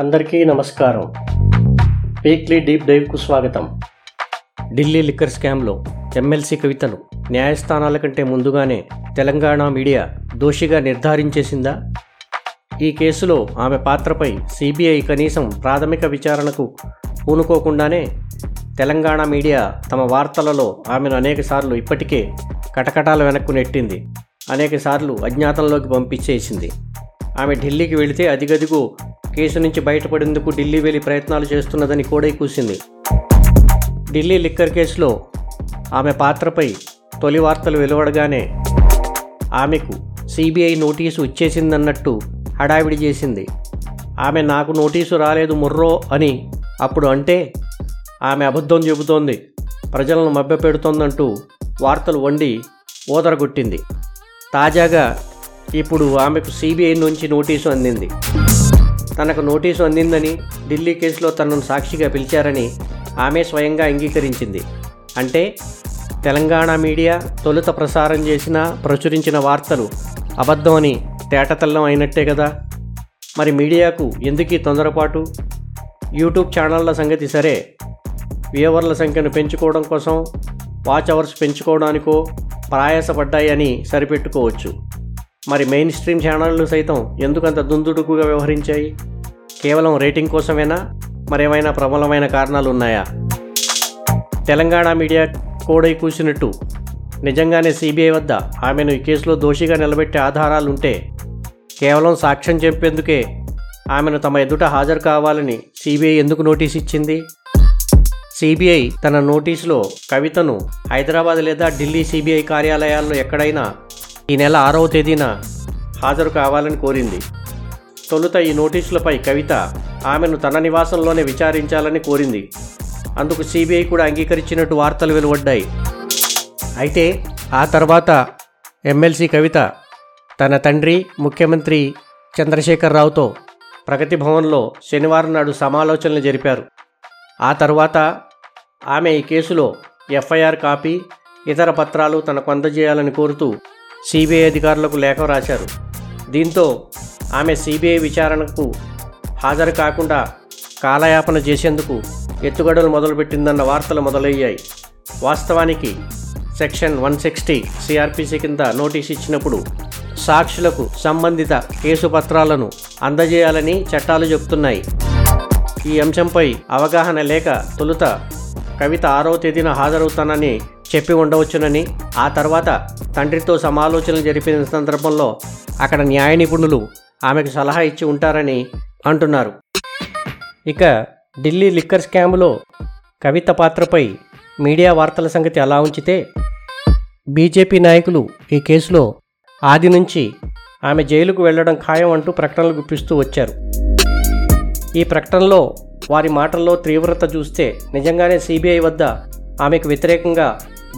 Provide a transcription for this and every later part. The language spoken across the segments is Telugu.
అందరికీ నమస్కారం. వీక్లీ డీప్ డైవ్కు స్వాగతం. ఢిల్లీ లిక్కర్ స్కామ్లో ఎమ్మెల్సీ కవితను న్యాయస్థానాల కంటే ముందుగానే తెలంగాణ మీడియా దోషిగా నిర్ధారించేసిందా? ఈ కేసులో ఆమె పాత్రపై సిబిఐ కనీసం ప్రాథమిక విచారణకు పూనుకోకుండానే తెలంగాణ మీడియా తమ వార్తలలో ఆమెను అనేకసార్లు ఇప్పటికే కటకటాల వెనక్కు నెట్టింది. అనేకసార్లు అజ్ఞాతంలోకి పంపించేసింది. ఆమె ఢిల్లీకి వెళితే అదిగదిగో కేసు నుంచి బయటపడేందుకు ఢిల్లీ వెళ్ళి ప్రయత్నాలు చేస్తున్నదని కోడై కూసింది. ఢిల్లీ లిక్కర్ కేసులో ఆమె పాత్రపై తొలి వార్తలు వెలువడగానే ఆమెకు సిబిఐ నోటీసు ఇచ్చేసిందన్నట్టు హడావిడి చేసింది. ఆమె నాకు నోటీసు రాలేదు ముర్రో అని అప్పుడు అంటే ఆమె అబద్ధం చెబుతోంది. ప్రజలను మభ్యపెడుతోందంటూ వార్తలు వండి ఓదరగొట్టింది. తాజాగా ఇప్పుడు ఆమెకు సిబిఐ నుంచి నోటీసు అందింది. తనకు నోటీసు అందిందని ఢిల్లీ కేసులో తనను సాక్షిగా పిలిచారని ఆమె స్వయంగా అంగీకరించింది. అంటే తెలంగాణ మీడియా తొలుత ప్రసారం చేసిన ప్రచురించిన వార్తలు అబద్ధమని తేటతెల్లం అయినట్టే కదా? మరి మీడియాకు ఎందుకీ తొందరపాటు? యూట్యూబ్ ఛానళ్ళ సంగతి సరే. వ్యూవర్ల సంఖ్యను పెంచుకోవడం కోసం వాచ్ అవర్స్ పెంచుకోవడానికో ప్రయాసపడ్డాయని సరిపెట్టుకోవచ్చు. మరి మెయిన్ స్ట్రీమ్ ఛానళ్ళు సైతం ఎందుకంత దుందుడుకుగా వ్యవహరించాయి? కేవలం రేటింగ్ కోసమేనా? మరేమైనా ప్రబలమైన కారణాలు ఉన్నాయా తెలంగాణ మీడియా కోడై కూసినట్టు నిజంగానే సిబిఐ వద్ద ఆమెను ఈ కేసులో దోషిగా నిలబెట్టే ఆధారాలుంటే కేవలం సాక్ష్యం చెప్పేందుకే ఆమెను తమ ఎదుట హాజరు కావాలని సిబిఐ ఎందుకు నోటీస్ ఇచ్చింది? సిబిఐ తన నోటీసులో కవితను హైదరాబాద్ లేదా ఢిల్లీ సిబిఐ కార్యాలయాల్లో ఎక్కడైనా ఈ నెల ఆరవ తేదీన హాజరు కావాలని కోరింది. తొలుత ఈ నోటీసులపై కవిత ఆమెను తన నివాసంలోనే విచారించాలని కోరింది. అందుకు సిబిఐ కూడా అంగీకరించినట్టు వార్తలు వెలువడ్డాయి. అయితే ఆ తర్వాత ఎమ్మెల్సీ కవిత తన తండ్రి ముఖ్యమంత్రి చంద్రశేఖర్ రావుతో ప్రగతి భవన్లో శనివారం నాడు సమాలోచనలు జరిపారు. ఆ తర్వాత ఆమె ఈ కేసులో ఎఫ్ఐఆర్ కాపీ ఇతర పత్రాలు తనకు అందజేయాలని కోరుతూ సిబిఐ అధికారులకు లేఖ రాశారు. దీంతో ఆమె సిబిఐ విచారణకు హాజరు కాకుండా కాలయాపన చేసేందుకు ఎత్తుగడలు మొదలుపెట్టిందన్న వార్తలు మొదలయ్యాయి. వాస్తవానికి సెక్షన్ వన్ సిక్స్టీ సిఆర్పిసి కింద నోటీస్ ఇచ్చినప్పుడు సాక్షులకు సంబంధిత కేసు పత్రాలను అందజేయాలని చట్టాలు చెబుతున్నాయి. ఈ అంశంపై అవగాహన లేక తొలుత కవిత ఆరవ తేదీన హాజరవుతానని చెప్పి ఉండవచ్చునని ఆ తర్వాత తండ్రితో సమాలోచనలు జరిపిన సందర్భంలో అక్కడ న్యాయ నిపుణులు ఆమెకు సలహా ఇచ్చి ఉంటారని అంటున్నారు. ఇక ఢిల్లీ లిక్కర్ స్కామ్లో కవిత పాత్రపై మీడియా వార్తల సంగతి అలా ఉంచితే బీజేపీ నాయకులు ఈ కేసులో ఆది నుంచి ఆమె జైలుకు వెళ్ళడం ఖాయం అంటూ ప్రకటనలు గుప్పిస్తూ వచ్చారు. ఈ ప్రకటనలో వారి మాటల్లో తీవ్రత చూస్తే నిజంగానే సిబిఐ వద్ద ఆమెకు వ్యతిరేకంగా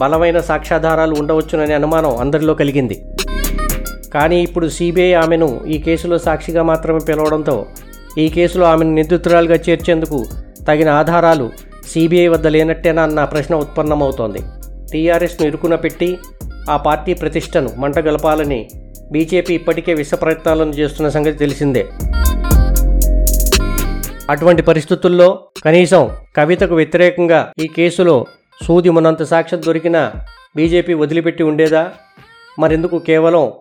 బలమైన సాక్ష్యాధారాలు ఉండవచ్చుననే అనుమానం అందరిలో కలిగింది. కానీ ఇప్పుడు సిబిఐ ఆమెను ఈ కేసులో సాక్షిగా మాత్రమే పిలవడంతో ఈ కేసులో ఆమెను నిందితురాలుగా చేర్చేందుకు తగిన ఆధారాలు సిబిఐ వద్ద లేనట్టేనా అన్న ప్రశ్న ఉత్పన్నమవుతోంది. టీఆర్ఎస్ను ఇరుకున పెట్టి ఆ పార్టీ ప్రతిష్టను మంటగలపాలని బీజేపీ ఇప్పటికే విష ప్రయత్నాలను చేస్తున్న సంగతి తెలిసిందే. అటువంటి పరిస్థితుల్లో కనీసం కవితకు వ్యతిరేకంగా ఈ కేసులో సూది మనంత సాక్ష్యం దొరికినా బీజేపీ వదిలిపెట్టి ఉండేదా? మరెందుకు కేవలం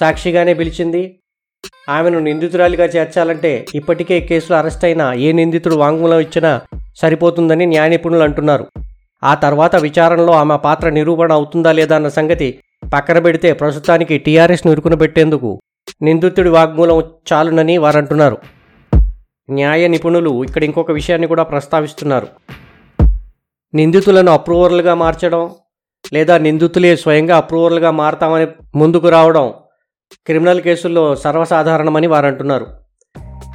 సాక్షిగానే పిలిచింది? ఆమెను నిందితురాలిగా చేర్చాలంటే ఇప్పటికే కేసులో అరెస్ట్ అయిన ఏ నిందితుడు వాంగ్మూలం ఇచ్చినా సరిపోతుందని న్యాయ నిపుణులు అంటున్నారు. ఆ తర్వాత విచారణలో ఆమె పాత్ర నిరూపణ అవుతుందా లేదా అన్న సంగతి పక్కన పెడితే ప్రస్తుతానికి టీఆర్ఎస్ను ఇరుకున పెట్టేందుకు నిందితుడి వాగ్మూలం చాలునని వారంటున్నారు. న్యాయ నిపుణులు ఇక్కడ ఇంకొక విషయాన్ని కూడా ప్రస్తావిస్తున్నారు. నిందితులను అప్రూవర్లుగా మార్చడం లేదా నిందితులే స్వయంగా అప్రూవర్లుగా మారతామని ముందుకు రావడం క్రిమినల్ కేసుల్లో సర్వసాధారణమని వారు అంటున్నారు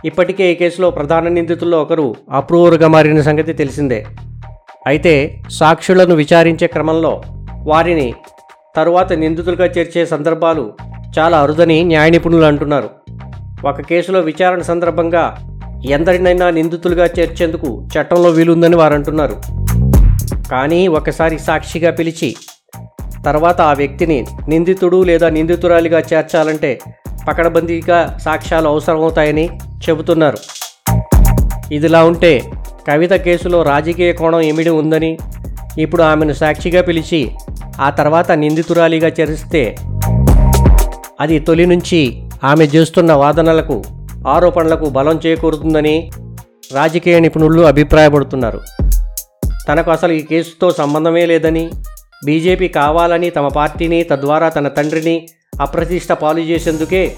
ఇప్పటికే ఈ కేసులో ప్రధాన నిందితుల్లో ఒకరు అప్రూవర్గా మారిన సంగతి తెలిసిందే. అయితే సాక్షులను విచారించే క్రమంలో వారిని తరువాత నిందితులుగా చేర్చే సందర్భాలు చాలా అరుదని న్యాయ నిపుణులు అంటున్నారు. ఒక కేసులో విచారణ సందర్భంగా ఎందరినైనా నిందితులుగా చేర్చేందుకు చట్టంలో వీలుందని వారు అంటున్నారు కానీ ఒకసారి సాక్షిగా పిలిచి తర్వాత ఆ వ్యక్తిని నిందితుడు లేదా నిందితురాలిగా చేర్చాలంటే పకడబందీగా సాక్ష్యాలు అవసరమవుతాయని చెబుతున్నారు. ఇదిలా ఉంటే కవిత కేసులో రాజకీయ కోణం ఇమిడి ఉందని ఇప్పుడు ఆమెను సాక్షిగా పిలిచి ఆ తర్వాత నిందితురాలిగా చేరిస్తే అది తొలి నుంచి ఆమె చేస్తున్న వాదనలకు ఆరోపణలకు బలం చేకూరుతుందని రాజకీయ నిపుణులు అభిప్రాయపడుతున్నారు. తనకు అసలు ఈ కేసుతో సంబంధమే లేదని బీజేపీ కావాలని తమ పార్టీని తద్వారా తన తండ్రిని అప్రతిష్ట పాలు చేసేందుకే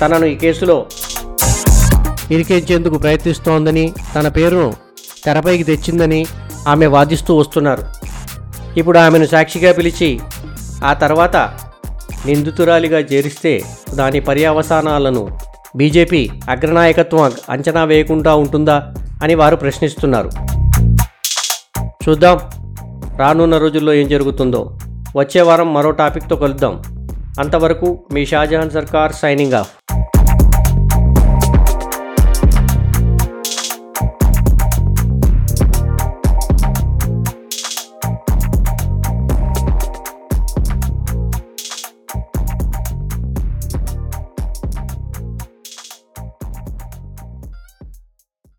తనను ఈ కేసులో ఇరికించేందుకు ప్రయత్నిస్తోందని తన పేరును తెరపైకి తెచ్చిందని ఆమె వాదిస్తూ వస్తున్నారు. ఇప్పుడు ఆమెను సాక్షిగా పిలిచి ఆ తర్వాత నిందితురాలిగా చేరిస్తే దాని పర్యవసానాలను బీజేపీ అగ్రనాయకత్వం అంచనా వేయకుండా ఉంటుందా అని వారు ప్రశ్నిస్తున్నారు. చూద్దాం. రానున్న రోజుల్లో ఏం జరుగుతుందో. వచ్చే వారం మరో టాపిక్తో కలుద్దాం. అంతవరకు మీ షాజహాన్ సర్కార్ సైనింగ్ ఆఫ్.